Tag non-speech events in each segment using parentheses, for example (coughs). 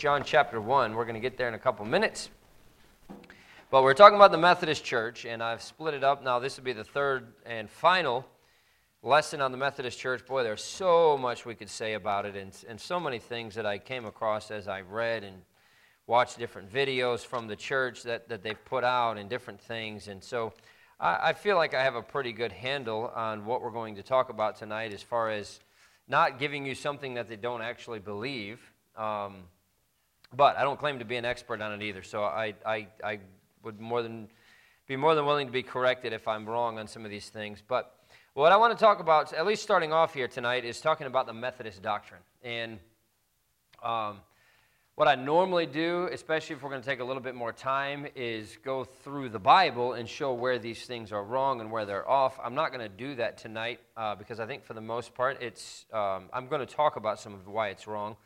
John chapter 1. We're going to get there in a couple minutes. But we're talking about the Methodist Church, and I've split it up. Now, this will be the third and final lesson on the Methodist Church. Boy, there's so much we could say about it, and, and so many things that I came across as I read and watched different videos from the church that, that they've put out and different things. And so I, I feel like I have a pretty good handle on what we're going to talk about tonight as far as not giving you something that they don't actually believe. Um, but I don't claim to be an expert on it either, so I, I, I would more than, be more than willing to be corrected if I'm wrong on some of these things. But what I want to talk about, at least starting off here tonight, is talking about the Methodist doctrine. And um, what I normally do, especially if we're going to take a little bit more time, is go through the Bible and show where these things are wrong and where they're off. I'm not going to do that tonight uh, because I think for the most part, it's um, I'm going to talk about some of why it's wrong.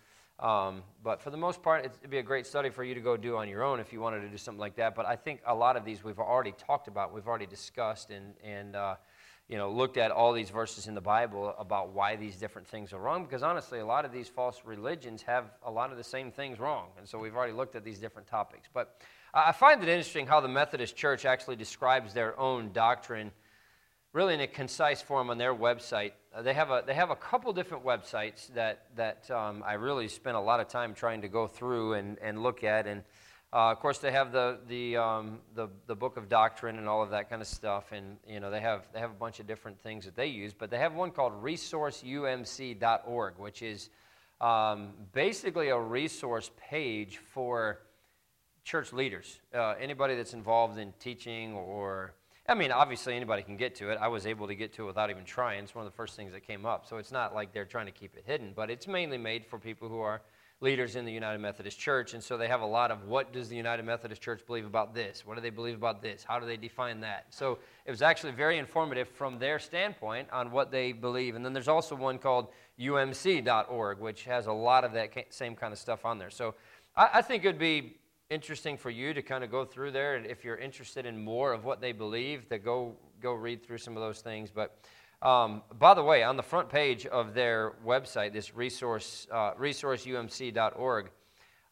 Um, but for the most part, it'd be a great study for you to go do on your own if you wanted to do something like that. But I think a lot of these we've already talked about, we've already discussed, and, and uh, you know, looked at all these verses in the Bible about why these different things are wrong. Because honestly, a lot of these false religions have a lot of the same things wrong. And so we've already looked at these different topics. But I find it interesting how the Methodist Church actually describes their own doctrine really in a concise form on their website. Uh, they, have a, they have a couple different websites that, that um, I really spent a lot of time trying to go through and, and look at. And uh, of course, they have the, the, um, the, the book of doctrine and all of that kind of stuff. And, you know, they have, they have a bunch of different things that they use. But they have one called resourceumc.org, which is um, basically a resource page for church leaders, uh, anybody that's involved in teaching or I mean, obviously anybody can get to it. I was able to get to it without even trying. It's one of the first things that came up. So it's not like they're trying to keep it hidden, but it's mainly made for people who are leaders in the United Methodist Church. And so they have a lot of what does the United Methodist Church believe about this? What do they believe about this? How do they define that? So it was actually very informative from their standpoint on what they believe. And then there's also one called umc.org, which has a lot of that same kind of stuff on there. So I, think it would be interesting for you to kind of go through there. And if you're interested in more of what they believe, to go go read through some of those things. But um, by the way, on the front page of their website, this resource uh, resourceumc.org,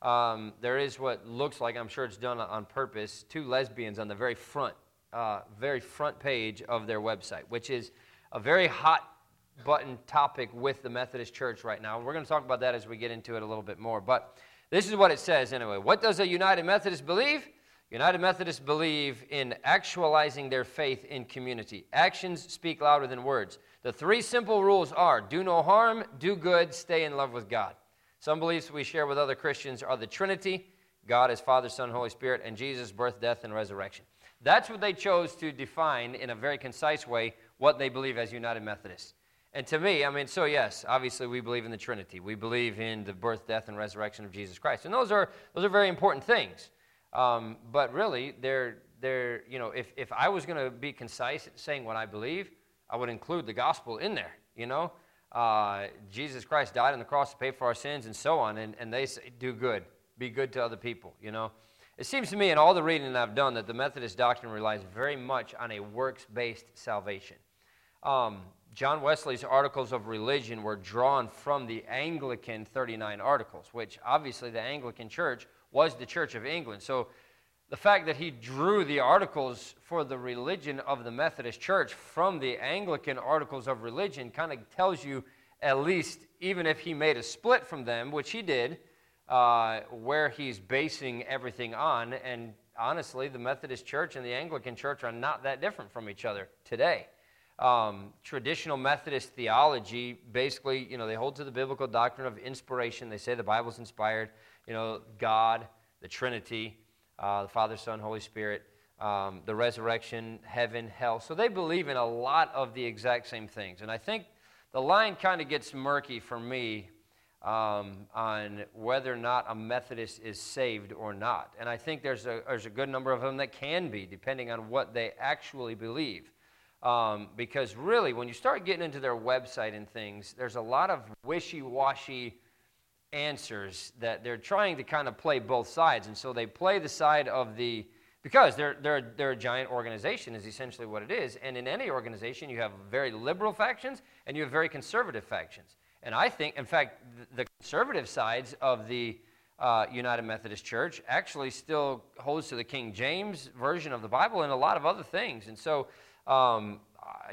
um, there is what looks like I'm sure it's done on purpose. Two lesbians on the very front, uh, very front page of their website, which is a very hot button topic with the Methodist Church right now. We're going to talk about that as we get into it a little bit more, but. This is what it says anyway. What does a United Methodist believe? United Methodists believe in actualizing their faith in community. Actions speak louder than words. The three simple rules are do no harm, do good, stay in love with God. Some beliefs we share with other Christians are the Trinity God as Father, Son, Holy Spirit, and Jesus' birth, death, and resurrection. That's what they chose to define in a very concise way what they believe as United Methodists. And to me, I mean, so yes, obviously we believe in the Trinity. We believe in the birth, death, and resurrection of Jesus Christ. And those are, those are very important things. Um, but really, they're, they're, you know, if, if I was going to be concise in saying what I believe, I would include the gospel in there, you know. Uh, Jesus Christ died on the cross to pay for our sins and so on. And, and they say, do good, be good to other people, you know. It seems to me in all the reading I've done that the Methodist doctrine relies very much on a works based salvation. Um, John Wesley's articles of religion were drawn from the Anglican 39 articles, which obviously the Anglican Church was the Church of England. So the fact that he drew the articles for the religion of the Methodist Church from the Anglican articles of religion kind of tells you, at least, even if he made a split from them, which he did, uh, where he's basing everything on. And honestly, the Methodist Church and the Anglican Church are not that different from each other today um, traditional Methodist theology, basically, you know, they hold to the biblical doctrine of inspiration. They say the Bible's inspired, you know, God, the Trinity, uh, the Father, Son, Holy Spirit, um, the resurrection, heaven, hell. So they believe in a lot of the exact same things. And I think the line kind of gets murky for me um, on whether or not a Methodist is saved or not. And I think there's a, there's a good number of them that can be, depending on what they actually believe. Um, because really, when you start getting into their website and things, there's a lot of wishy washy answers that they're trying to kind of play both sides. And so they play the side of the, because they're, they're, they're a giant organization, is essentially what it is. And in any organization, you have very liberal factions and you have very conservative factions. And I think, in fact, the conservative sides of the uh, United Methodist Church actually still holds to the King James version of the Bible and a lot of other things. And so, um,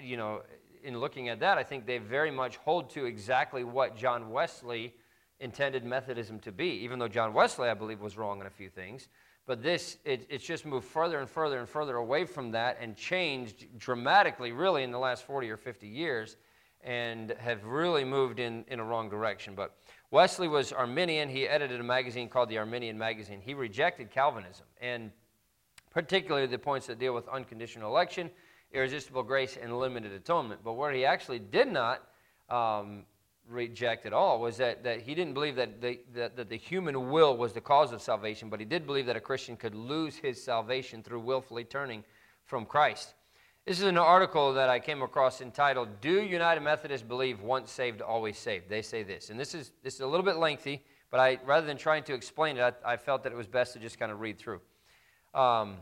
you know, in looking at that, I think they very much hold to exactly what John Wesley intended Methodism to be, even though John Wesley, I believe, was wrong on a few things. But this, it, it's just moved further and further and further away from that and changed dramatically, really, in the last 40 or 50 years, and have really moved in, in a wrong direction. But Wesley was Arminian. He edited a magazine called the Arminian Magazine. He rejected Calvinism, and particularly the points that deal with unconditional election, irresistible grace, and limited atonement. But what he actually did not um, reject at all was that, that he didn't believe that the, that, that the human will was the cause of salvation, but he did believe that a Christian could lose his salvation through willfully turning from Christ. This is an article that I came across entitled, Do United Methodists Believe Once Saved, Always Saved? They say this. And this is, this is a little bit lengthy, but I, rather than trying to explain it, I, I felt that it was best to just kind of read through. Um,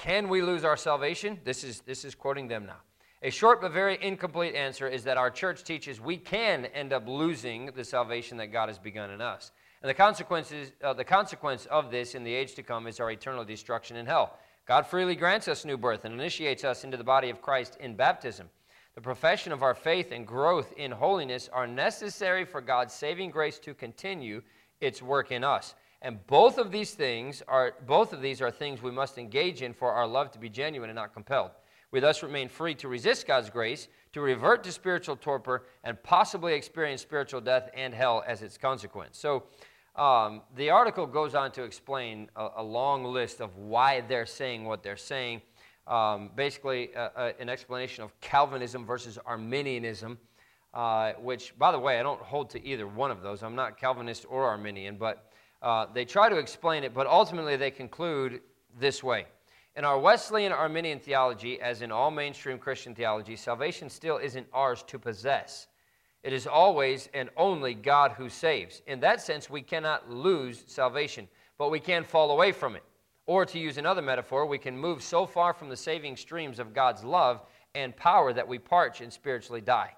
can we lose our salvation? This is, this is quoting them now. A short but very incomplete answer is that our church teaches we can end up losing the salvation that God has begun in us. And the, consequences, uh, the consequence of this in the age to come is our eternal destruction in hell. God freely grants us new birth and initiates us into the body of Christ in baptism. The profession of our faith and growth in holiness are necessary for God's saving grace to continue its work in us. And both of these things are both of these are things we must engage in for our love to be genuine and not compelled. We thus remain free to resist God's grace, to revert to spiritual torpor, and possibly experience spiritual death and hell as its consequence. So, um, the article goes on to explain a, a, long list of why they're saying what they're saying. Um, basically, uh, uh, an explanation of Calvinism versus Arminianism, uh, which, by the way, I don't hold to either one of those. I'm not Calvinist or Arminian, but uh, they try to explain it, but ultimately they conclude this way. In our Wesleyan Arminian theology, as in all mainstream Christian theology, salvation still isn't ours to possess. It is always and only God who saves. In that sense, we cannot lose salvation, but we can fall away from it. Or to use another metaphor, we can move so far from the saving streams of God's love and power that we parch and spiritually die.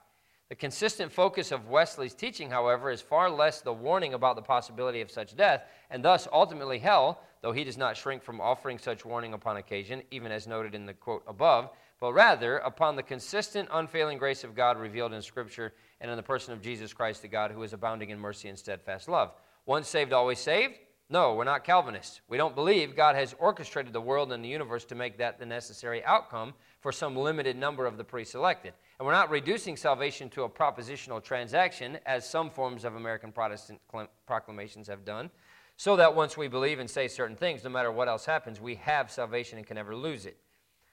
The consistent focus of Wesley's teaching, however, is far less the warning about the possibility of such death, and thus ultimately hell, though he does not shrink from offering such warning upon occasion, even as noted in the quote above, but rather upon the consistent, unfailing grace of God revealed in Scripture and in the person of Jesus Christ, the God who is abounding in mercy and steadfast love. Once saved, always saved? No, we're not Calvinists. We don't believe God has orchestrated the world and the universe to make that the necessary outcome for some limited number of the pre selected. And we're not reducing salvation to a propositional transaction, as some forms of American Protestant proclamations have done, so that once we believe and say certain things, no matter what else happens, we have salvation and can never lose it.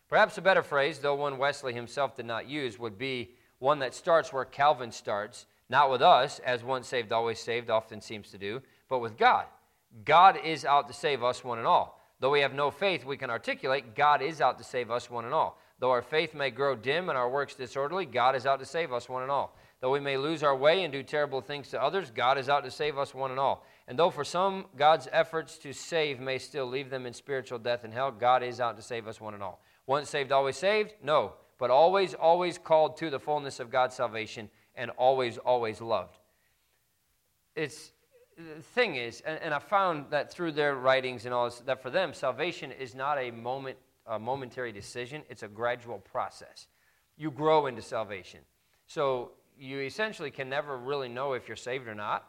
Perhaps a better phrase, though one Wesley himself did not use, would be one that starts where Calvin starts, not with us, as once saved, always saved often seems to do, but with God. God is out to save us one and all. Though we have no faith, we can articulate God is out to save us one and all. Though our faith may grow dim and our works disorderly, God is out to save us one and all. Though we may lose our way and do terrible things to others, God is out to save us one and all. And though for some God's efforts to save may still leave them in spiritual death and hell, God is out to save us one and all. Once saved, always saved? No. But always, always called to the fullness of God's salvation and always, always loved. It's the thing is, and, and I found that through their writings and all this, that for them, salvation is not a moment a momentary decision, it's a gradual process. You grow into salvation. So you essentially can never really know if you're saved or not.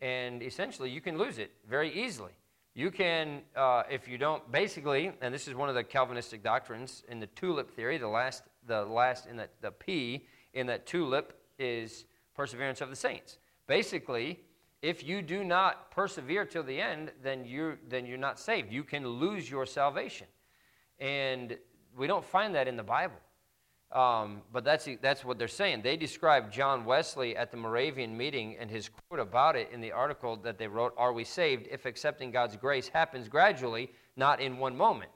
And essentially, you can lose it very easily. You can, uh, if you don't, basically, and this is one of the Calvinistic doctrines in the tulip theory, the last, the last in that, the P in that tulip is perseverance of the saints. Basically, if you do not persevere till the end, then you're, then you're not saved. You can lose your salvation. And we don't find that in the Bible. Um, but that's, that's what they're saying. They describe John Wesley at the Moravian meeting and his quote about it in the article that they wrote Are we saved if accepting God's grace happens gradually, not in one moment?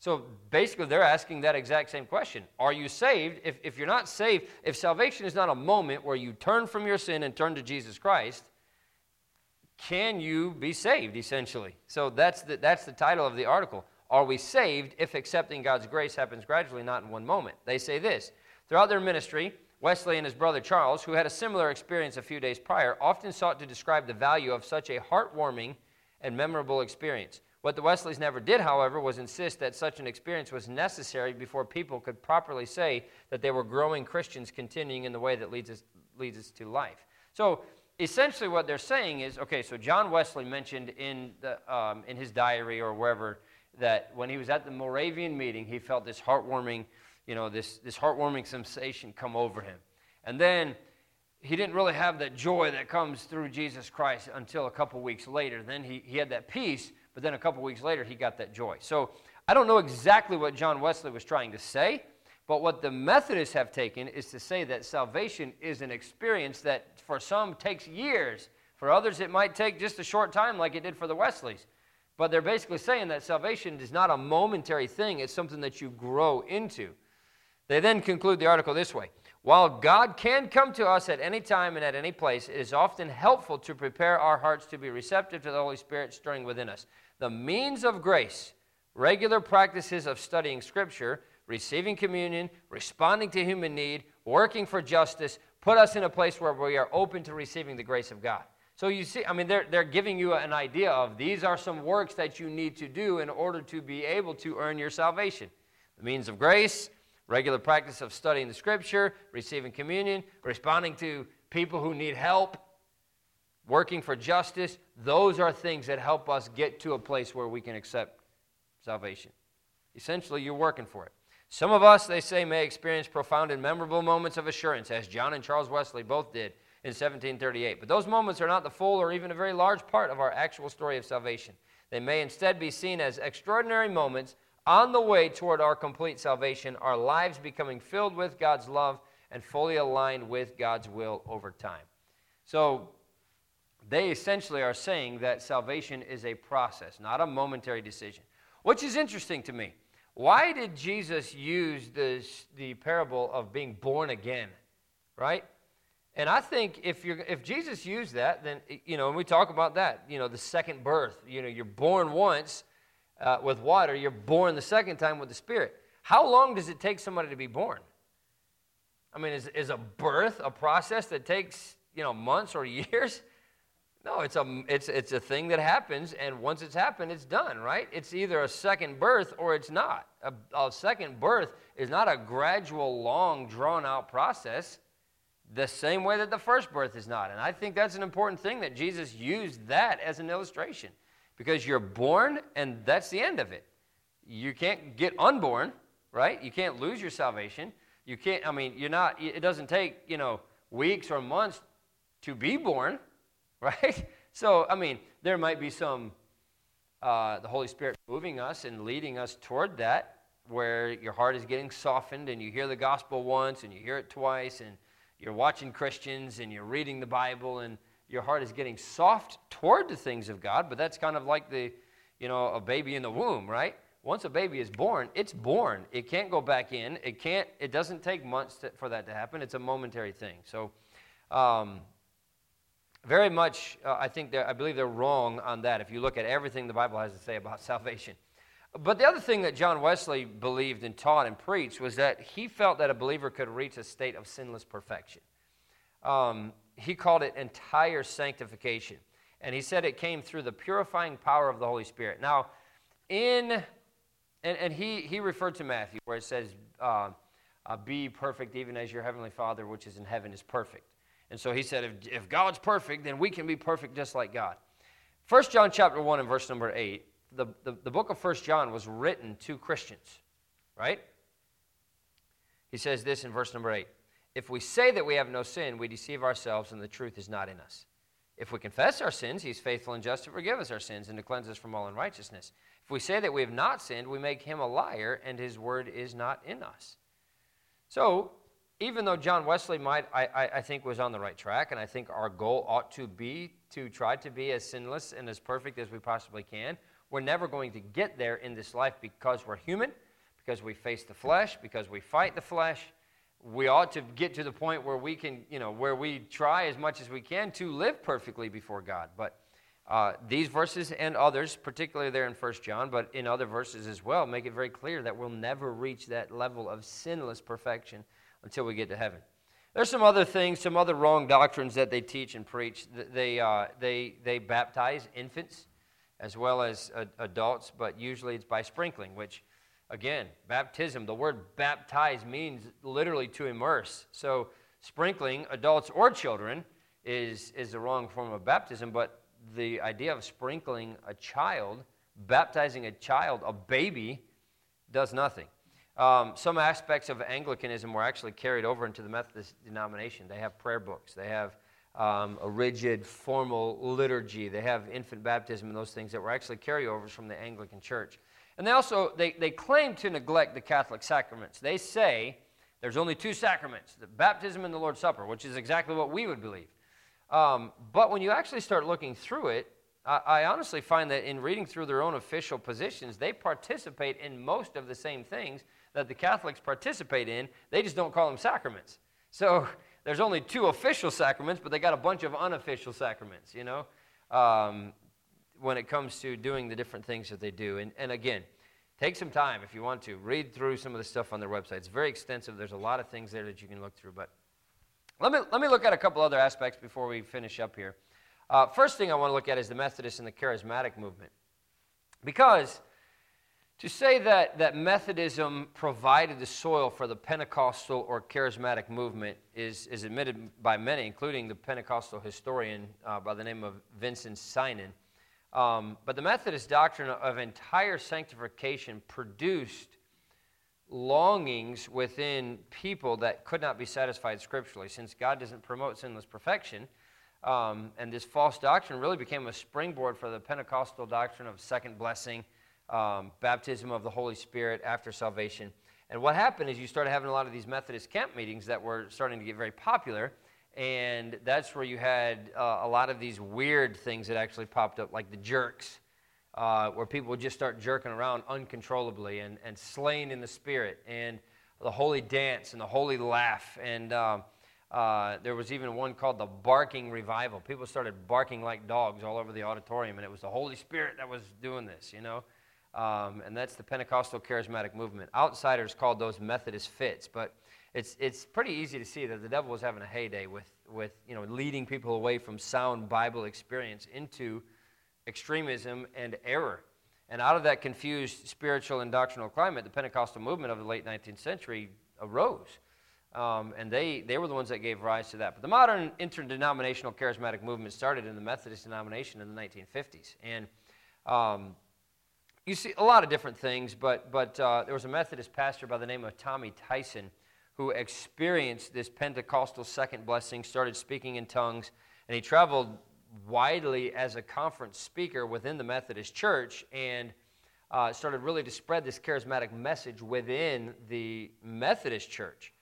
So basically, they're asking that exact same question Are you saved? If, if you're not saved, if salvation is not a moment where you turn from your sin and turn to Jesus Christ, can you be saved, essentially? So that's the, that's the title of the article. Are we saved if accepting God's grace happens gradually, not in one moment? They say this Throughout their ministry, Wesley and his brother Charles, who had a similar experience a few days prior, often sought to describe the value of such a heartwarming and memorable experience. What the Wesleys never did, however, was insist that such an experience was necessary before people could properly say that they were growing Christians continuing in the way that leads us, leads us to life. So essentially, what they're saying is okay, so John Wesley mentioned in, the, um, in his diary or wherever that when he was at the Moravian meeting, he felt this heartwarming, you know, this, this heartwarming sensation come over him. And then he didn't really have that joy that comes through Jesus Christ until a couple weeks later. Then he, he had that peace, but then a couple weeks later, he got that joy. So I don't know exactly what John Wesley was trying to say, but what the Methodists have taken is to say that salvation is an experience that for some takes years. For others, it might take just a short time, like it did for the Wesleys. But they're basically saying that salvation is not a momentary thing, it's something that you grow into. They then conclude the article this way While God can come to us at any time and at any place, it is often helpful to prepare our hearts to be receptive to the Holy Spirit stirring within us the means of grace, regular practices of studying Scripture, receiving communion, responding to human need, working for justice, put us in a place where we are open to receiving the grace of God. So you see, I mean, they're, they're giving you an idea of these are some works that you need to do in order to be able to earn your salvation. The means of grace, regular practice of studying the Scripture, receiving communion, responding to people who need help, working for justice, those are things that help us get to a place where we can accept salvation. Essentially, you're working for it. Some of us, they say, may experience profound and memorable moments of assurance, as John and Charles Wesley both did in 1738. But those moments are not the full or even a very large part of our actual story of salvation. They may instead be seen as extraordinary moments on the way toward our complete salvation, our lives becoming filled with God's love and fully aligned with God's will over time. So, they essentially are saying that salvation is a process, not a momentary decision, which is interesting to me. Why did Jesus use this, the parable of being born again? Right? And I think if you're if Jesus used that, then you know, and we talk about that, you know, the second birth. You know, you're born once uh, with water, you're born the second time with the Spirit. How long does it take somebody to be born? I mean, is, is a birth a process that takes you know months or (laughs) years? No, it's a, it's, it's a thing that happens, and once it's happened, it's done, right? It's either a second birth or it's not. A, a second birth is not a gradual, long, drawn out process, the same way that the first birth is not. And I think that's an important thing that Jesus used that as an illustration because you're born, and that's the end of it. You can't get unborn, right? You can't lose your salvation. You can't, I mean, you're not, it doesn't take, you know, weeks or months to be born (laughs) right? So, I mean, there might be some, uh, the Holy Spirit moving us and leading us toward that, where your heart is getting softened and you hear the gospel once and you hear it twice and you're watching Christians and you're reading the Bible and your heart is getting soft toward the things of God, but that's kind of like the, you know, a baby in the womb, right? Once a baby is born, it's born. It can't go back in. It can't, it doesn't take months to, for that to happen. It's a momentary thing. So, um, very much, uh, I think, I believe they're wrong on that if you look at everything the Bible has to say about (laughs) salvation. But the other thing that John Wesley believed and taught and preached was that he felt that a believer could reach a state of sinless perfection. Um, he called it entire sanctification. And he said it came through the purifying power of the Holy Spirit. Now, in, and, and he, he referred to Matthew, where it says, uh, uh, Be perfect even as your heavenly Father, which is in heaven, is perfect. And so he said, if, if God's perfect, then we can be perfect just like God. 1 John chapter 1 and verse number 8, the, the, the book of 1 John was written to Christians, right? He says this in verse number 8 If we say that we have no sin, we deceive ourselves and the truth is not in us. If we confess our sins, he's faithful and just to forgive us our sins and to cleanse us from all unrighteousness. If we say that we have not sinned, we make him a liar and his word is not in us. So, even though John Wesley might, I, I, think, was on the right track, and I think our goal ought to be to try to be as sinless and as perfect as we possibly can, we're never going to get there in this life because we're human, because we face the flesh, because we fight the flesh. We ought to get to the point where we can, you know, where we try as much as we can to live perfectly before God. But uh, these verses and others, particularly there in 1 John, but in other verses as well, make it very clear that we'll never reach that level of sinless perfection until we get to heaven. there's some other things, some other wrong doctrines that they teach and preach. They, uh, they, they baptize infants as well as uh, adults, but usually it's by sprinkling, which, again, baptism, the word baptize means literally to immerse. So, sprinkling adults or children is, is the wrong form of baptism, but the idea of sprinkling a child, baptizing a child, a baby, does nothing. Um, some aspects of Anglicanism were actually carried over into the Methodist denomination. They have prayer books, they have um, a rigid, formal liturgy, they have infant baptism and those things that were actually carryovers from the Anglican Church. And they also they, they claim to neglect the Catholic sacraments. They say there's only two sacraments: the baptism and the Lord's Supper, which is exactly what we would believe. Um, but when you actually start looking through it, I, I honestly find that in reading through their own official positions, they participate in most of the same things that the Catholics participate in. They just don't call them sacraments. So there's only two official sacraments, but they got a bunch of unofficial sacraments, you know, um, when it comes to doing the different things that they do. And, and again, take some time if you want to. Read through some of the stuff on their website. It's very extensive. There's a lot of things there that you can look through. But let me, let me look at a couple other aspects before we finish up here. Uh, first thing I want to look at is the Methodist and the Charismatic movement. Because to say that, that Methodism provided the soil for the Pentecostal or charismatic movement is, is admitted by many, including the Pentecostal historian uh, by the name of Vinson Synan. Um, but the Methodist doctrine of entire sanctification produced longings within people that could not be satisfied scripturally. Since God doesn't promote sinless perfection, um, and this false doctrine really became a springboard for the Pentecostal doctrine of second blessing um, baptism of the Holy Spirit after salvation. And what happened is you started having a lot of these Methodist camp meetings that were starting to get very popular. And that's where you had uh, a lot of these weird things that actually popped up, like the jerks, uh, where people would just start jerking around uncontrollably and, and slaying in the spirit, and the holy dance and the holy laugh. And um, uh, there was even one called the barking revival. People started barking like dogs all over the auditorium, and it was the Holy Spirit that was doing this, you know. Um, and that's the Pentecostal charismatic movement. Outsiders called those Methodist fits, but it's, it's pretty easy to see that the devil was having a heyday with, with you know, leading people away from sound Bible experience into extremism and error. And out of that confused spiritual and doctrinal climate, the Pentecostal movement of the late 19th century arose. Um, and they, they were the ones that gave rise to that. But the modern interdenominational charismatic movement started in the Methodist denomination in the 1950s. And um, you see a lot of different things, but, but uh, there was a Methodist pastor by the name of Tommy Tyson who experienced this Pentecostal second blessing, started speaking in tongues, and he traveled widely as a conference speaker within the Methodist Church and uh, started really to spread this charismatic message within the Methodist Church.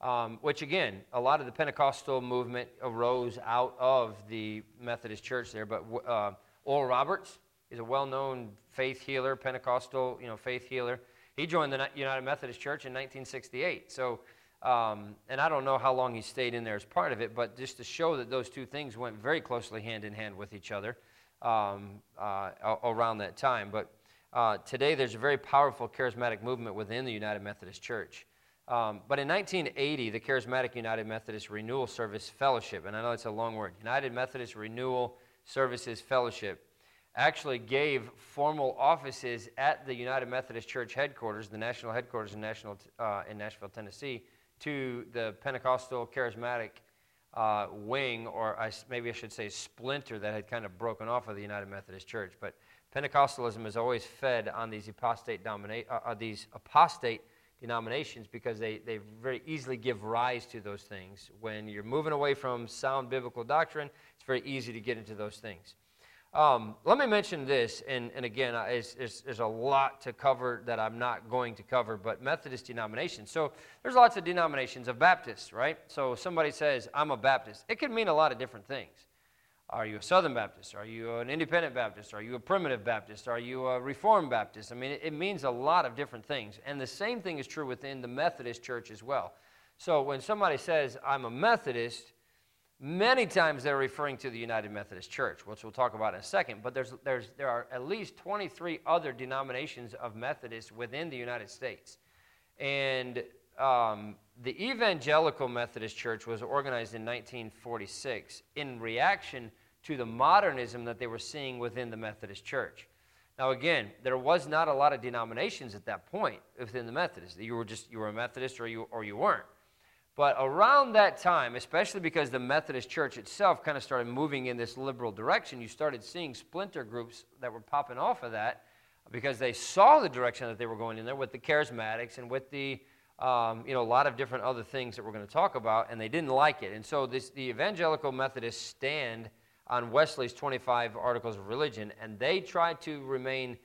Um, which again, a lot of the Pentecostal movement arose out of the Methodist Church there. But uh, Oral Roberts, He's a well-known faith healer, Pentecostal, you know, faith healer. He joined the United Methodist Church in 1968. So, um, and I don't know how long he stayed in there as part of it, but just to show that those two things went very closely hand in hand with each other um, uh, around that time. But uh, today, there's a very powerful charismatic movement within the United Methodist Church. Um, but in 1980, the Charismatic United Methodist Renewal Service Fellowship, and I know it's a long word, United Methodist Renewal Services Fellowship, actually gave formal offices at the United Methodist Church headquarters, the national headquarters in, national, uh, in Nashville, Tennessee, to the Pentecostal charismatic uh, wing, or I, maybe I should say splinter, that had kind of broken off of the United Methodist Church. But Pentecostalism is always fed on these apostate, domina- uh, uh, these apostate denominations because they, they very easily give rise to those things. When you're moving away from sound biblical doctrine, it's very easy to get into those things. Um, let me mention this, and, and again, there's a lot to cover that I'm not going to cover, but Methodist denominations. So there's lots of denominations of Baptists, right? So somebody says, I'm a Baptist. It can mean a lot of different things. Are you a Southern Baptist? Are you an Independent Baptist? Are you a Primitive Baptist? Are you a Reformed Baptist? I mean, it, it means a lot of different things. And the same thing is true within the Methodist church as well. So when somebody says, I'm a Methodist, Many times they're referring to the United Methodist Church, which we'll talk about in a second, but there's, there's, there are at least 23 other denominations of Methodists within the United States. And um, the Evangelical Methodist Church was organized in 1946 in reaction to the modernism that they were seeing within the Methodist Church. Now, again, there was not a lot of denominations at that point within the Methodist. You were just you were a Methodist or you or you weren't. But around that time, especially because the Methodist Church itself kind of started moving in this liberal direction, you started seeing splinter groups that were popping off of that because they saw the direction that they were going in there with the charismatics and with the um, you know a lot of different other things that we're going to talk about, and they didn't like it. And so this, the evangelical Methodists stand on Wesley's 25 Articles of Religion, and they try to remain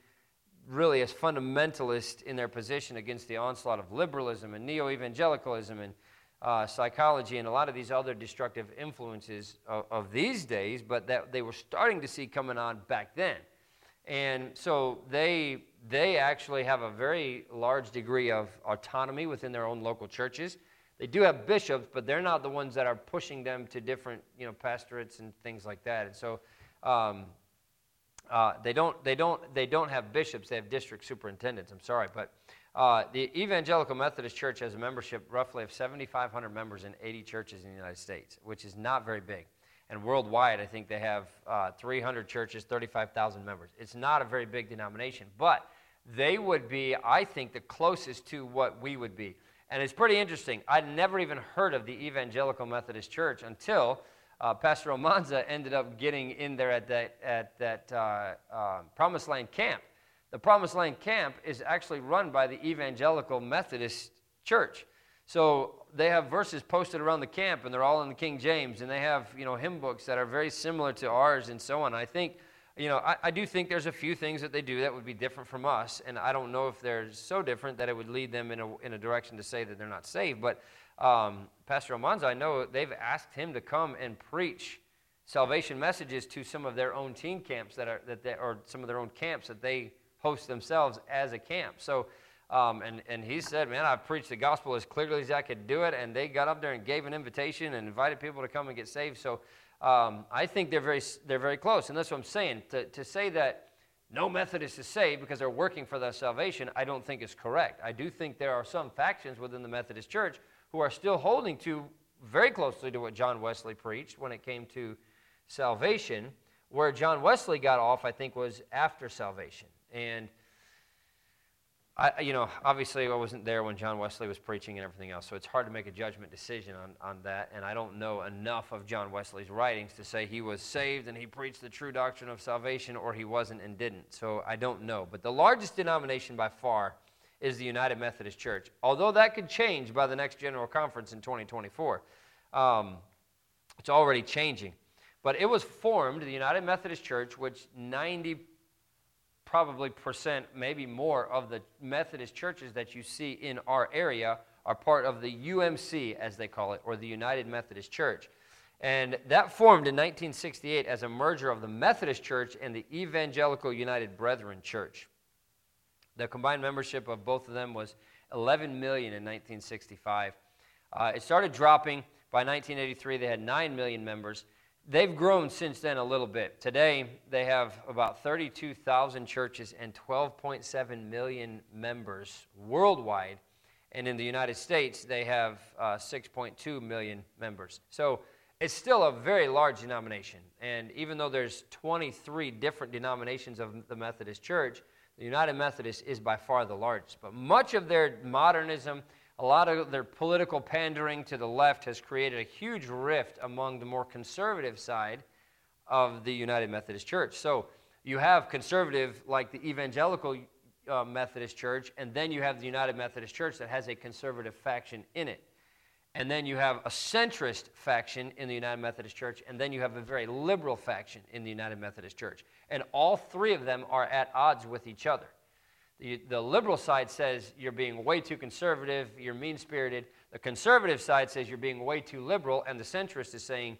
really as fundamentalist in their position against the onslaught of liberalism and neo evangelicalism and uh, psychology and a lot of these other destructive influences of, of, these days, but that they were starting to see coming on back then. And so they, they actually have a very large degree of autonomy within their own local churches. They do have bishops, but they're not the ones that are pushing them to different, you know, pastorates and things like that. And so um, uh, they don't, they don't, they don't have bishops. They have district superintendents. I'm sorry, but uh, the Evangelical Methodist Church has a membership roughly of 7,500 members in 80 churches in the United States, which is not very big. And worldwide, I think they have uh, 300 churches, 35,000 members. It's not a very big denomination, but they would be, I think, the closest to what we would be. And it's pretty interesting. I'd never even heard of the Evangelical Methodist Church until uh, Pastor Almanza ended up getting in there at that, at that uh, uh, Promised Land camp. The Promised Land camp is actually run by the Evangelical Methodist Church. So they have verses posted around the camp, and they're all in the King James, and they have you know hymn books that are very similar to ours, and so on. I think you know, I, I, do think there's a few things that they do that would be different from us, and I don't know if they're so different that it would lead them in a, in a direction to say that they're not saved. But um, Pastor Almanza, I know they've asked him to come and preach salvation messages to some of their own teen camps that are that they, or some of their own camps that they host themselves as a camp. So. Um, and, and he said, Man, I've preached the gospel as clearly as I could do it. And they got up there and gave an invitation and invited people to come and get saved. So um, I think they're very, they're very close. And that's what I'm saying. To, to say that no Methodist is saved because they're working for their salvation, I don't think is correct. I do think there are some factions within the Methodist Church who are still holding to very closely to what John Wesley preached when it came to salvation. Where John Wesley got off, I think, was after salvation. And I, you know, obviously I wasn't there when John Wesley was preaching and everything else, so it's hard to make a judgment decision on, on that. And I don't know enough of John Wesley's writings to say he was saved and he preached the true doctrine of salvation or he wasn't and didn't. So I don't know. But the largest denomination by far is the United Methodist Church, although that could change by the next General Conference in 2024. Um, it's already changing. But it was formed, the United Methodist Church, which 90 probably percent, maybe more, of the Methodist churches that you see in our area are part of the UMC, as they call it, or the United Methodist Church. And that formed in 1968 as a merger of the Methodist Church and the Evangelical United Brethren Church. The combined membership of both of them was 11 million in 1965. Uh, it started dropping. By 1983, they had 9 million members. They've grown since then a little bit. Today, they have about 32,000 churches and 12.7 million members worldwide. And in the United States, they have uh, 6.2 million members. So it's still a very large denomination. And even though there's 23 different denominations of the Methodist Church, the United Methodist is by far the largest. But much of their modernism, a lot of their political pandering to the left has created a huge rift among the more conservative side of the United Methodist Church. So you have conservative, like the evangelical uh, Methodist Church, and then you have the United Methodist Church that has a conservative faction in it. And then you have a centrist faction in the United Methodist Church, and then you have a very liberal faction in the United Methodist Church. And all three of them are at odds with each other. The, the liberal side says you're being way too conservative, you're mean spirited. The conservative side says you're being way too liberal, and the centrist is saying,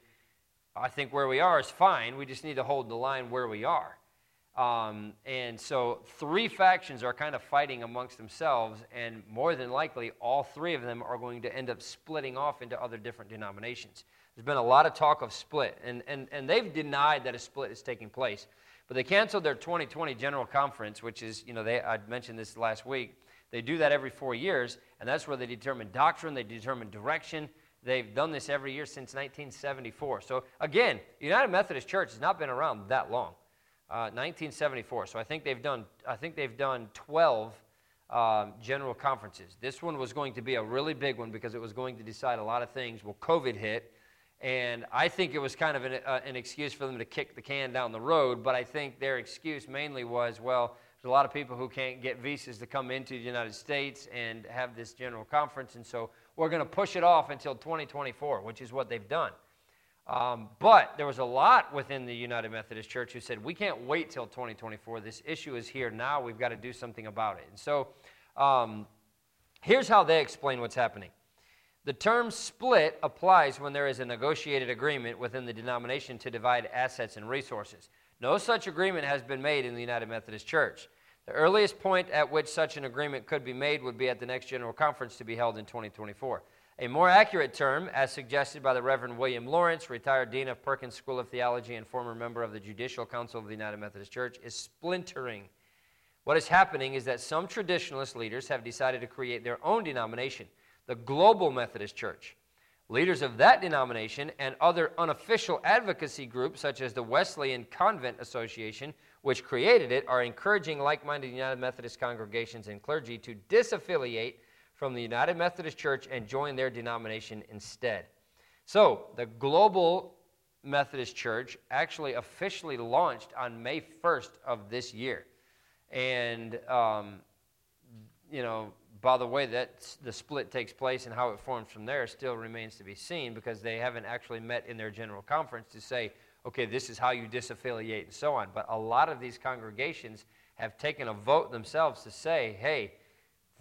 I think where we are is fine. We just need to hold the line where we are. Um, and so, three factions are kind of fighting amongst themselves, and more than likely, all three of them are going to end up splitting off into other different denominations. There's been a lot of talk of split, and, and, and they've denied that a split is taking place. But they canceled their 2020 General Conference, which is, you know, they, I mentioned this last week. They do that every four years, and that's where they determine doctrine, they determine direction. They've done this every year since 1974. So, again, United Methodist Church has not been around that long. Uh, 1974. So I think they've done. I think they've done 12 um, general conferences. This one was going to be a really big one because it was going to decide a lot of things. Well, COVID hit, and I think it was kind of an, uh, an excuse for them to kick the can down the road. But I think their excuse mainly was, well, there's a lot of people who can't get visas to come into the United States and have this general conference, and so we're going to push it off until 2024, which is what they've done. Um, but there was a lot within the United Methodist Church who said, we can't wait till 2024. This issue is here now. We've got to do something about it. And so um, here's how they explain what's happening. The term split applies when there is a negotiated agreement within the denomination to divide assets and resources. No such agreement has been made in the United Methodist Church. The earliest point at which such an agreement could be made would be at the next General Conference to be held in 2024. A more accurate term, as suggested by the Reverend William Lawrence, retired Dean of Perkins School of Theology and former member of the Judicial Council of the United Methodist Church, is splintering. What is happening is that some traditionalist leaders have decided to create their own denomination, the Global Methodist Church. Leaders of that denomination and other unofficial advocacy groups, such as the Wesleyan Covenant Association, which created it, are encouraging like minded United Methodist congregations and clergy to disaffiliate from the United Methodist Church and join their denomination instead. So, the Global Methodist Church actually officially launched on May 1st of this year. And, um, you know, by the way that the split takes place and how it forms from there still remains to be seen because they haven't actually met in their general conference to say, okay, this is how you disaffiliate and so on. But a lot of these congregations have taken a vote themselves to say, hey,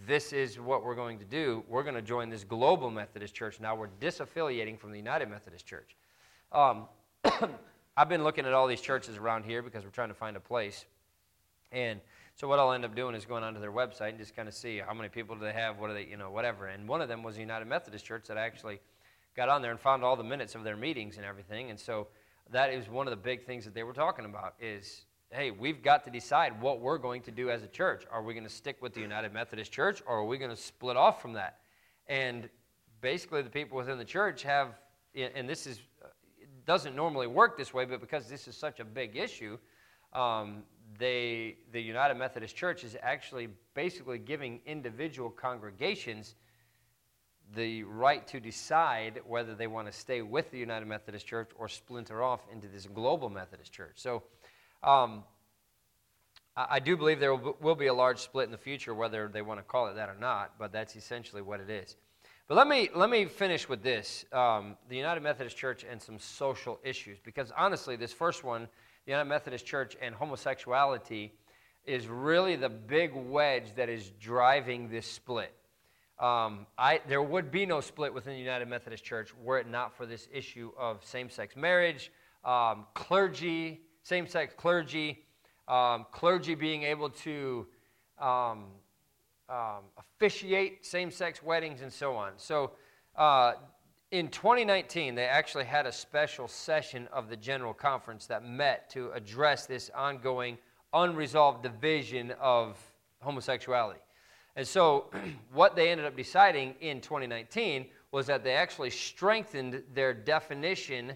this is what we're going to do. We're going to join this global Methodist church. Now we're disaffiliating from the United Methodist Church. Um, (coughs) I've been looking at all these churches around here because we're trying to find a place. And so what I'll end up doing is going onto their website and just kind of see how many people do they have, what do they, you know, whatever. And one of them was the United Methodist Church that I actually got on there and found all the minutes of their meetings and everything. And so that is one of the big things that they were talking about is, hey, we've got to decide what we're going to do as a church. Are we going to stick with the United Methodist Church or are we going to split off from that? And basically the people within the church have, and this is, it doesn't normally work this way, but because this is such a big issue, um, they, the United Methodist Church is actually basically giving individual congregations the right to decide whether they want to stay with the United Methodist Church or splinter off into this global Methodist Church. So um, I, I, do believe there will, will be a large split in the future, whether they want to call it that or not, but that's essentially what it is. But let me, let me finish with this um, the United Methodist Church and some social issues, because honestly, this first one the United Methodist Church and homosexuality is really the big wedge that is driving this split. Um, I, there would be no split within the United Methodist Church were it not for this issue of same sex marriage, um, clergy, same sex clergy, um, clergy being able to um, um, officiate same sex weddings, and so on. So, uh, in 2019, they actually had a special session of the General Conference that met to address this ongoing unresolved division of homosexuality. And so, (clears throat) what they ended up deciding in 2019 was that they actually strengthened their definition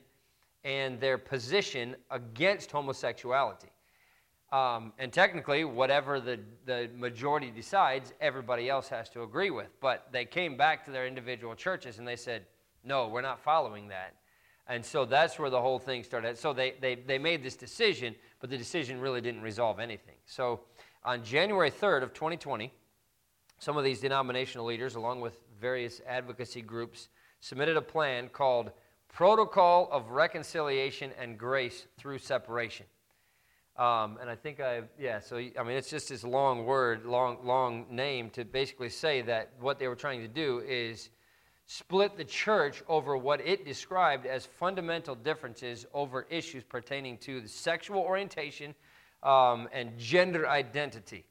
and their position against homosexuality. Um, and technically, whatever the, the majority decides, everybody else has to agree with. But they came back to their individual churches and they said, no, we're not following that. And so that's where the whole thing started. So they, they, they made this decision, but the decision really didn't resolve anything. So on January 3rd of 2020, some of these denominational leaders, along with various advocacy groups, submitted a plan called Protocol of Reconciliation and Grace Through Separation. Um, and I think I, yeah, so I mean, it's just this long word, long, long name to basically say that what they were trying to do is split the church over what it described as fundamental differences over issues pertaining to the sexual orientation um, and gender identity.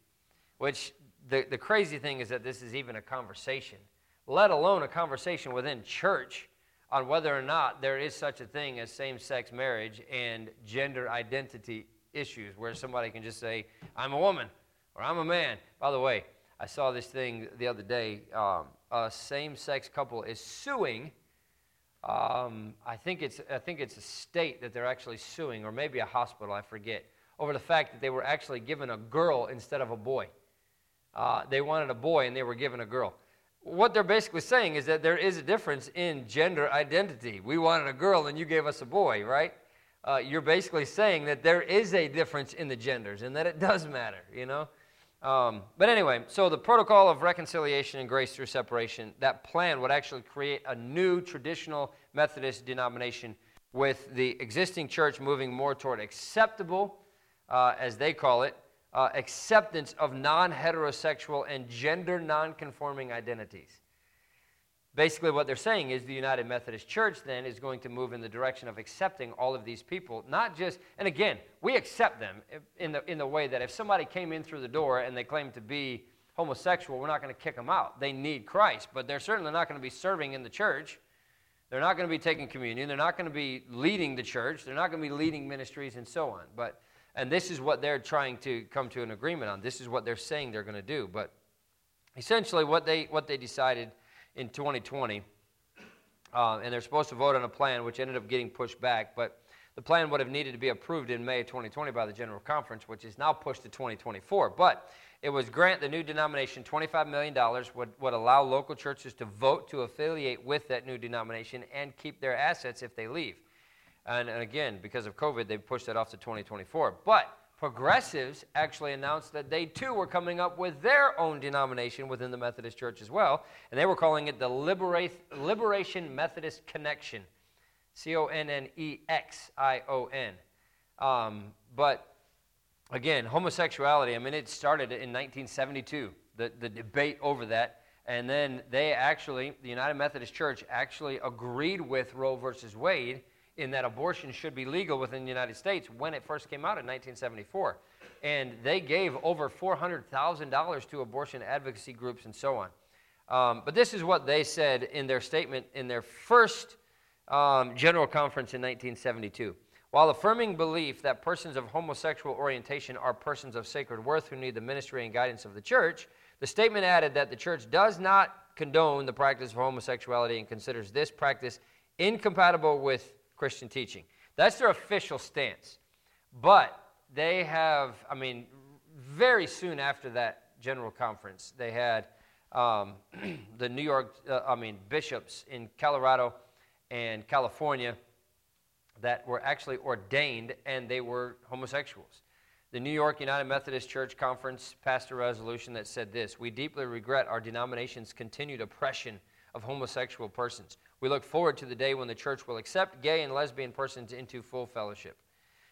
Which the, the crazy thing is that this is even a conversation, let alone a conversation within church on whether or not there is such a thing as same sex marriage and gender identity issues, where somebody can just say, I'm a woman or I'm a man. By the way, I saw this thing the other day. Um, a same-sex couple is suing. Um, I think it's I think it's a state that they're actually suing, or maybe a hospital. I forget over the fact that they were actually given a girl instead of a boy. Uh, they wanted a boy and they were given a girl. What they're basically saying is that there is a difference in gender identity. We wanted a girl and you gave us a boy, right? Uh, you're basically saying that there is a difference in the genders and that it does matter, you know? Um, but anyway, so the protocol of reconciliation and grace through separation, that plan would actually create a new traditional Methodist denomination with the existing church moving more toward acceptable, uh, as they call it, uh, acceptance of non heterosexual and gender non conforming identities. Basically, what they're saying is the United Methodist Church then is going to move in the direction of accepting all of these people, not just, and again, we accept them in the, in the way that if somebody came in through the door and they claim to be homosexual, we're not going to kick them out. They need Christ, but they're certainly not going to be serving in the church. They're not going to be taking communion. They're not going to be leading the church. They're not going to be leading ministries and so on. But and this is what they're trying to come to an agreement on. This is what they're saying they're going to do. But essentially, what they, what they decided in 2020, uh, and they're supposed to vote on a plan which ended up getting pushed back, but the plan would have needed to be approved in May 2020 by the General Conference, which is now pushed to 2024. But it was grant the new denomination $25 million, would, would allow local churches to vote to affiliate with that new denomination and keep their assets if they leave. And, and again, because of COVID, they pushed that off to 2024. But progressives actually announced that they too were coming up with their own denomination within the Methodist Church as well, and they were calling it the Liberation Methodist Connexion, C O N N E X I O N. Um, but again, homosexuality, I mean, it started in 1972, the, the debate over that. And then they actually, the United Methodist Church actually agreed with Roe versus Wade in that abortion should be legal within the United States when it first came out in 1974. And they gave over $400,000 to abortion advocacy groups and so on. Um, but this is what they said in their statement in their first um, General Conference in 1972. While affirming belief that persons of homosexual orientation are persons of sacred worth who need the ministry and guidance of the church, the statement added that the church does not condone the practice of homosexuality and considers this practice incompatible with Christian teaching. That's their official stance. But they have, I mean, very soon after that general conference, they had um, (clears throat) the New York, uh, I mean, bishops in Colorado and California that were actually ordained and they were homosexuals. The New York United Methodist Church Conference passed a resolution that said this We deeply regret our denomination's continued oppression of homosexual persons. We look forward to the day when the church will accept gay and lesbian persons into full fellowship.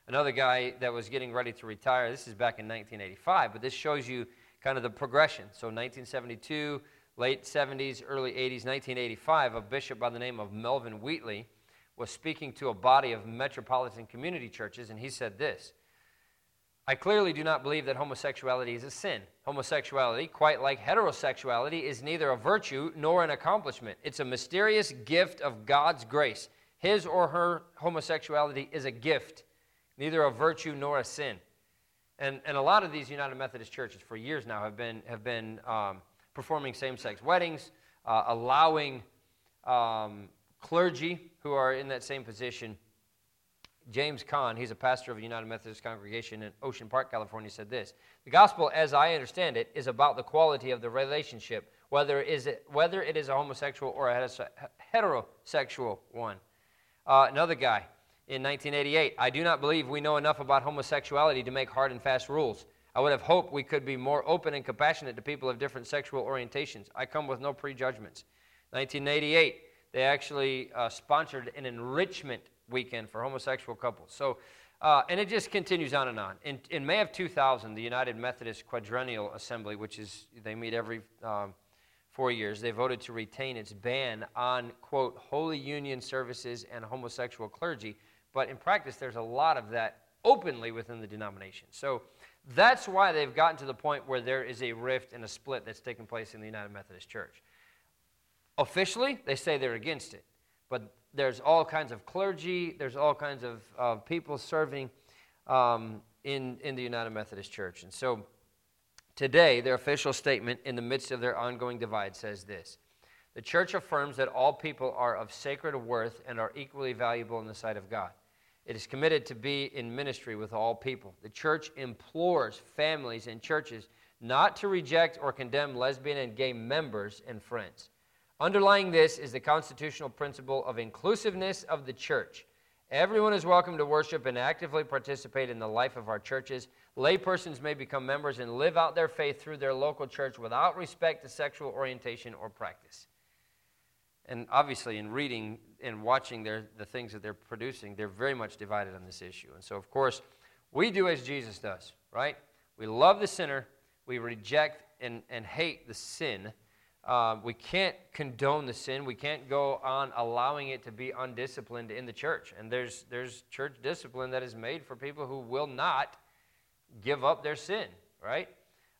Another guy that was getting ready to retire, this is back in 1985, but this shows you kind of the progression. So 1972, late 70s, early 80s, 1985, a bishop by the name of Melvin Wheatley was speaking to a body of metropolitan community churches, and he said this I clearly do not believe that homosexuality is a sin. Homosexuality, quite like heterosexuality, is neither a virtue nor an accomplishment. It's a mysterious gift of God's grace. His or her homosexuality is a gift, neither a virtue nor a sin. And, and a lot of these United Methodist churches for years now have been, have been um, performing same sex weddings, uh, allowing um, clergy who are in that same position James Caan, he's a pastor of a United Methodist congregation in Ocean Park, California, said this The gospel, as I understand it, is about the quality of the relationship, whether, is it, whether it is a homosexual or a heterosexual one. Uh, another guy in 1988 I do not believe we know enough about homosexuality to make hard and fast rules. I would have hoped we could be more open and compassionate to people of different sexual orientations. I come with no prejudgments. 1988, they actually uh, sponsored an enrichment weekend for homosexual couples. So, uh, and it just continues on and on. In, in, May of 2000, the United Methodist Quadrennial Assembly, which is, they meet every um, four years, they voted to retain its ban on, quote, holy union services and homosexual clergy. But in practice, there's a lot of that openly within the denomination. So that's why they've gotten to the point where there is a rift and a split that's taking place in the United Methodist Church. Officially, they say they're against it. But there's all kinds of clergy, there's all kinds of uh, people serving um, in, in the United Methodist Church. And so Today, their official statement in the midst of their ongoing divide says this The church affirms that all people are of sacred worth and are equally valuable in the sight of God. It is committed to be in ministry with all people. The church implores families and churches not to reject or condemn lesbian and gay members and friends. Underlying this is the constitutional principle of inclusiveness of the church. Everyone is welcome to worship and actively participate in the life of our churches. Laypersons may become members and live out their faith through their local church without respect to sexual orientation or practice. And obviously, in reading and watching their, the things that they're producing, they're very much divided on this issue. And so, of course, we do as Jesus does, right? We love the sinner, we reject and, and hate the sin um, we can't condone the sin. We can't go on allowing it to be undisciplined in the church. And there's, there's church discipline that is made for people who will not give up their sin, right?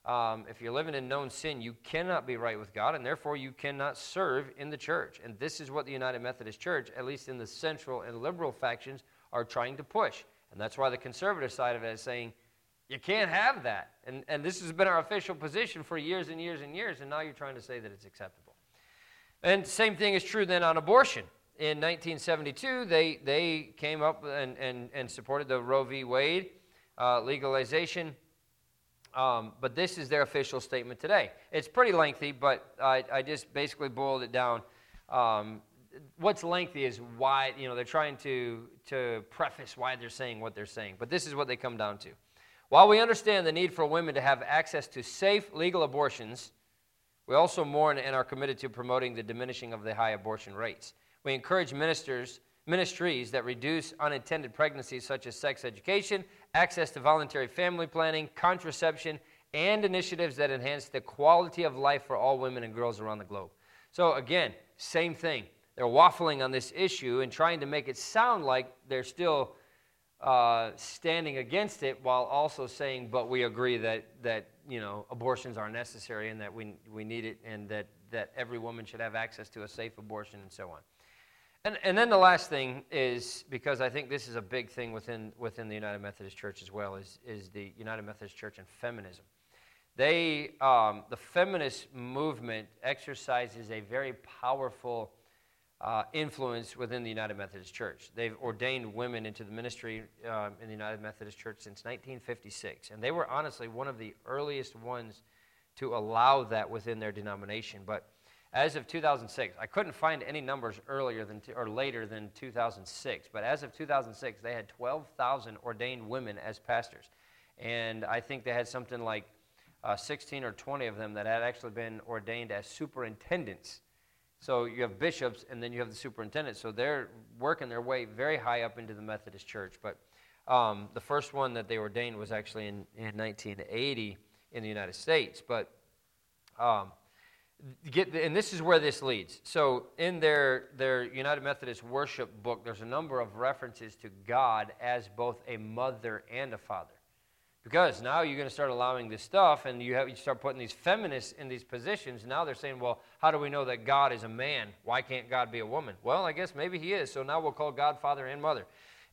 Um, if you're living in known sin, you cannot be right with God, and therefore you cannot serve in the church. And this is what the United Methodist Church, at least in the central and liberal factions, are trying to push. And that's why the conservative side of it is saying, you can't have that. And, and this has been our official position for years and years and years, and now you're trying to say that it's acceptable. And same thing is true then on abortion. In 1972, they, they came up and, and, and supported the Roe v. Wade uh, legalization. Um, but this is their official statement today. It's pretty lengthy, but I, I just basically boiled it down. Um, what's lengthy is why, you know, they're trying to, to preface why they're saying what they're saying. But this is what they come down to. While we understand the need for women to have access to safe legal abortions, we also mourn and are committed to promoting the diminishing of the high abortion rates. We encourage ministers, ministries that reduce unintended pregnancies such as sex education, access to voluntary family planning, contraception, and initiatives that enhance the quality of life for all women and girls around the globe. So again, same thing. They're waffling on this issue and trying to make it sound like they're still uh, standing against it while also saying, but we agree that, that you know, abortions are necessary and that we, we need it and that, that every woman should have access to a safe abortion and so on. And, and then the last thing is, because I think this is a big thing within, within the United Methodist Church as well, is, is the United Methodist Church and feminism. They, um, the feminist movement exercises a very powerful uh, influence within the United Methodist Church. They've ordained women into the ministry uh, in the United Methodist Church since 1956. And they were honestly one of the earliest ones to allow that within their denomination. But as of 2006, I couldn't find any numbers earlier than or later than 2006. But as of 2006, they had 12,000 ordained women as pastors, and I think they had something like uh, 16 or 20 of them that had actually been ordained as superintendents so you have bishops, and then you have the superintendent. So they're working their way very high up into the Methodist Church. But um, the first one that they ordained was actually in, in 1980 in the United States. But um, get and this is where this leads. So in their their United Methodist worship book, there's a number of references to God as both a mother and a father. Because now you're going to start allowing this stuff, and you, have, you start putting these feminists in these positions. Now they're saying, well, how do we know that God is a man? Why can't God be a woman? Well, I guess maybe he is. So now we'll call God Father and Mother.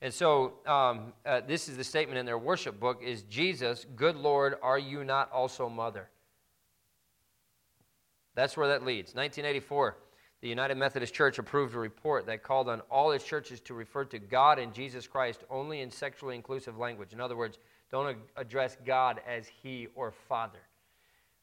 And so um, uh, this is the statement in their worship book: is Jesus, good Lord, are you not also Mother? That's where that leads. 1984, the United Methodist Church approved a report that called on all its churches to refer to God and Jesus Christ only in sexually inclusive language. In other words, don't address God as He or Father.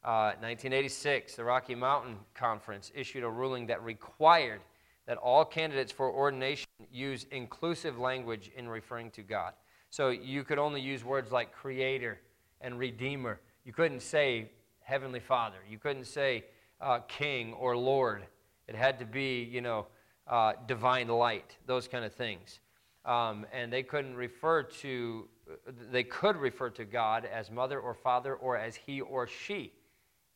Uh, 1986, the Rocky Mountain Conference issued a ruling that required that all candidates for ordination use inclusive language in referring to God. So you could only use words like Creator and Redeemer. You couldn't say Heavenly Father. You couldn't say uh, King or Lord. It had to be, you know, uh, divine light, those kind of things. Um, and they couldn't refer to they could refer to God as mother or father or as he or she.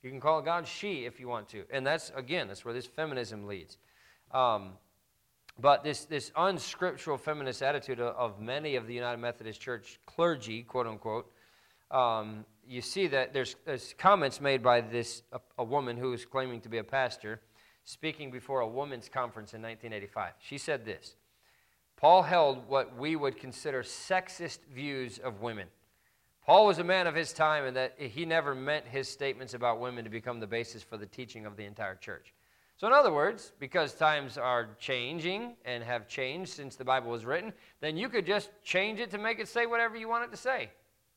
You can call God she if you want to. And that's, again, that's where this feminism leads. Um, but this, this unscriptural feminist attitude of, of, many of the United Methodist Church clergy, quote unquote, um, you see that there's, there's comments made by this a, a woman who is claiming to be a pastor speaking before a women's conference in 1985. She said this Paul held what we would consider sexist views of women. Paul was a man of his time and that he never meant his statements about women to become the basis for the teaching of the entire church. So, in other words, because times are changing and have changed since the Bible was written, then you could just change it to make it say whatever you want it to say.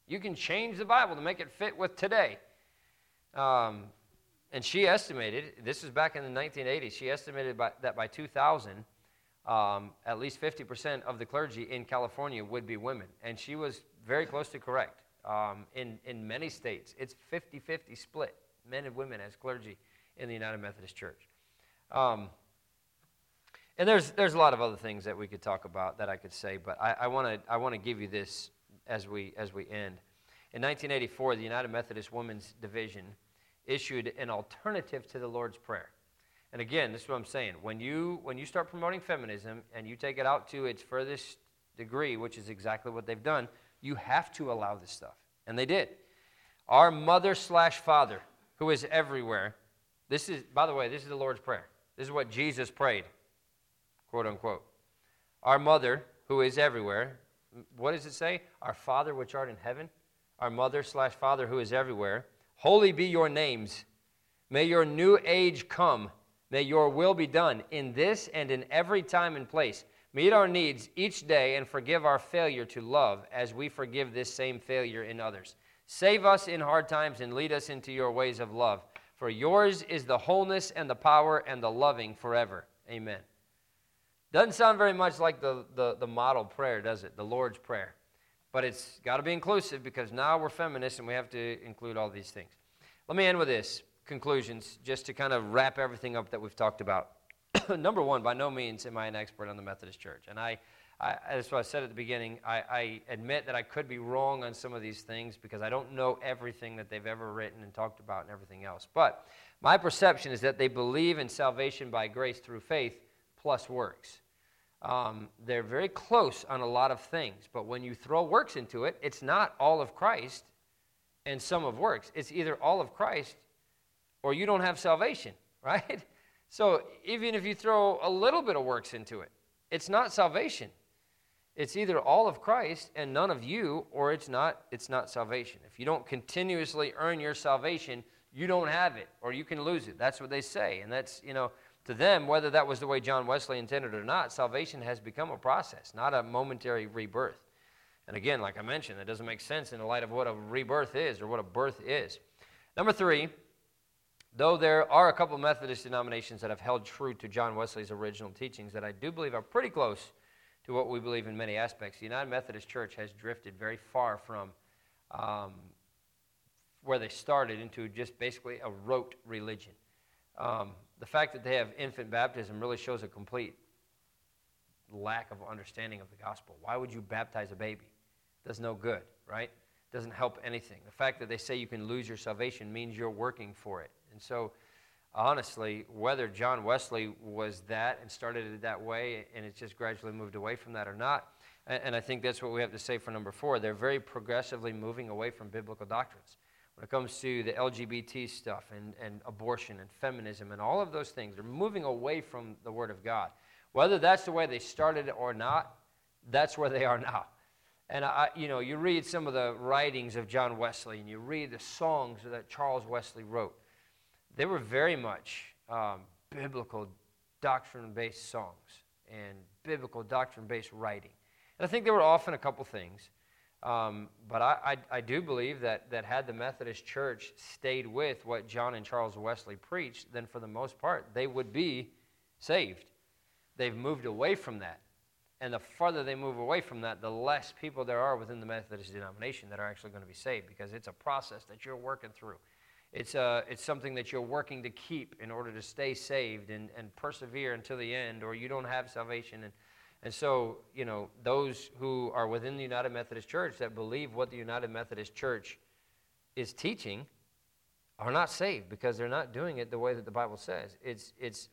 You can change the Bible to make it fit with today. Um, and she estimated, this was back in the 1980s, she estimated by, that by 2000, um, at least 50% of the clergy in California would be women. And she was very close to correct. Um, in, in many states, it's 50 50 split, men and women as clergy in the United Methodist Church. Um, and there's, there's a lot of other things that we could talk about that I could say, but I want to I wanna give you this as we, as we end. In 1984, the United Methodist Women's Division issued an alternative to the Lord's Prayer. And again, this is what I'm saying. When you, when you start promoting feminism and you take it out to its furthest degree, which is exactly what they've done, you have to allow this stuff. And they did. Our mother slash father, who is everywhere, this is, by the way, this is the Lord's Prayer. This is what Jesus prayed, quote unquote. Our mother, who is everywhere, what does it say? Our Father which art in heaven, our mother slash father who is everywhere, holy be your names. May your new age come. May your will be done in this and in every time and place. Meet our needs each day and forgive our failure to love as we forgive this same failure in others. Save us in hard times and lead us into your ways of love. For yours is the wholeness and the power and the loving forever. Amen. Doesn't sound very much like the, the, the model prayer, does it? The Lord's Prayer. But it's got to be inclusive because now we're feminists and we have to include all these things. Let me end with this conclusions just to kind of wrap everything up that we've talked about. (coughs) number one, by no means am I an expert on the Methodist Church. And I, I I said at the beginning. I, I admit that I could be wrong on some of these things because I don't know everything that they've ever written and talked about and everything else. But my perception is that they believe in salvation by grace through faith plus works. Um, they're very close on a lot of things, but when you throw works into it, it's not all of Christ and some of works. It's either all of Christ or you don't have salvation, (laughs) right? So even if you throw a little bit of works into it, it's not salvation. It's either all of Christ and none of you, or it's not, it's not salvation. If you don't continuously earn your salvation, you don't have it, or you can lose it. That's what they say. And that's, you know, to them, whether that was the way John Wesley intended or not, salvation has become a process, not a momentary rebirth. And again, like I mentioned, it doesn't make sense in the light of what a rebirth is or what a birth is. Number three, Though there are a couple Methodist denominations that have held true to John Wesley's original teachings that I do believe are pretty close to what we believe in many aspects, the United Methodist Church has drifted very far from um, where they started into just basically a rote religion. Um, the fact that they have infant baptism really shows a complete lack of understanding of the gospel. Why would you baptize a baby? Does no good, right? Doesn't help anything. The fact that they say you can lose your salvation means you're working for it. And so, honestly, whether John Wesley was that and started it that way and it's just gradually moved away from that or not, and, I think that's what we have to say for number four. They're very progressively moving away from biblical doctrines. When it comes to the LGBT stuff and, and abortion and feminism and all of those things, they're moving away from the Word of God. Whether that's the way they started it or not, that's where they are now. And I, you know, you read some of the writings of John Wesley, and you read the songs that Charles Wesley wrote they were very much um, biblical doctrine based songs and biblical doctrine based writing. And I think there were often a couple things. Um, but I, I, I, do believe that, that had the Methodist Church stayed with what John and Charles Wesley preached, then for the most part, they would be saved. They've moved away from that. And the farther they move away from that, the less people there are within the Methodist denomination that are actually going to be saved because it's a process that you're working through. It's, uh, it's something that you're working to keep in order to stay saved and, and persevere until the end, or you don't have salvation. And, and so, you know, those who are within the United Methodist Church that believe what the United Methodist Church is teaching are not saved because they're not doing it the way that the Bible says. It's, it's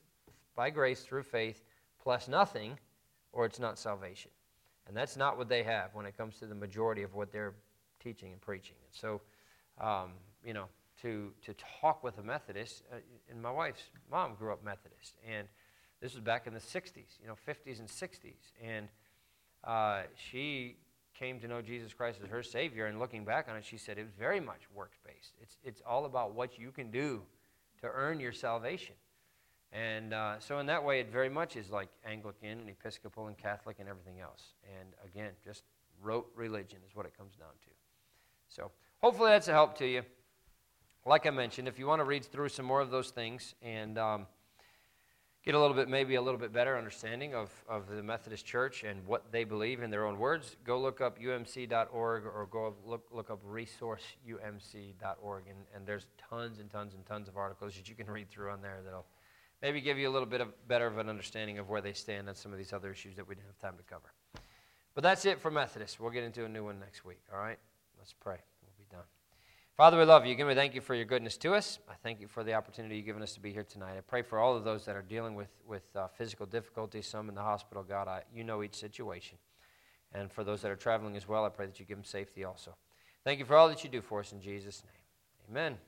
by grace through faith plus nothing, or it's not salvation. And that's not what they have when it comes to the majority of what they're teaching and preaching. And so, um, you know, to, to talk with a Methodist. Uh, and my wife's mom grew up Methodist. And this was back in the 60s, you know, 50s and 60s. And uh, she came to know Jesus Christ as her Savior, and looking back on it, she said it was very much works based. It's, it's all about what you can do to earn your salvation. And uh, so, in that way, it very much is like Anglican and Episcopal and Catholic and everything else. And again, just rote religion is what it comes down to. So, hopefully, that's a help to you. Like I mentioned, if you want to read through some more of those things and um, get a little bit, maybe a little bit better understanding of, of the Methodist Church and what they believe in their own words, go look up umc.org or go look, look up resourceumc.org. And, and there's tons and tons and tons of articles that you can read through on there that'll maybe give you a little bit of better of an understanding of where they stand on some of these other issues that we didn't have time to cover. But that's it for Methodist. We'll get into a new one next week, all right? Let's pray. Father, we love you. Again, we thank you for your goodness to us. I thank you for the opportunity you've given us to be here tonight. I pray for all of those that are dealing with, with uh, physical difficulties, some in the hospital. God, I, you know each situation. And for those that are traveling as well, I pray that you give them safety also. Thank you for all that you do for us in Jesus' name. Amen.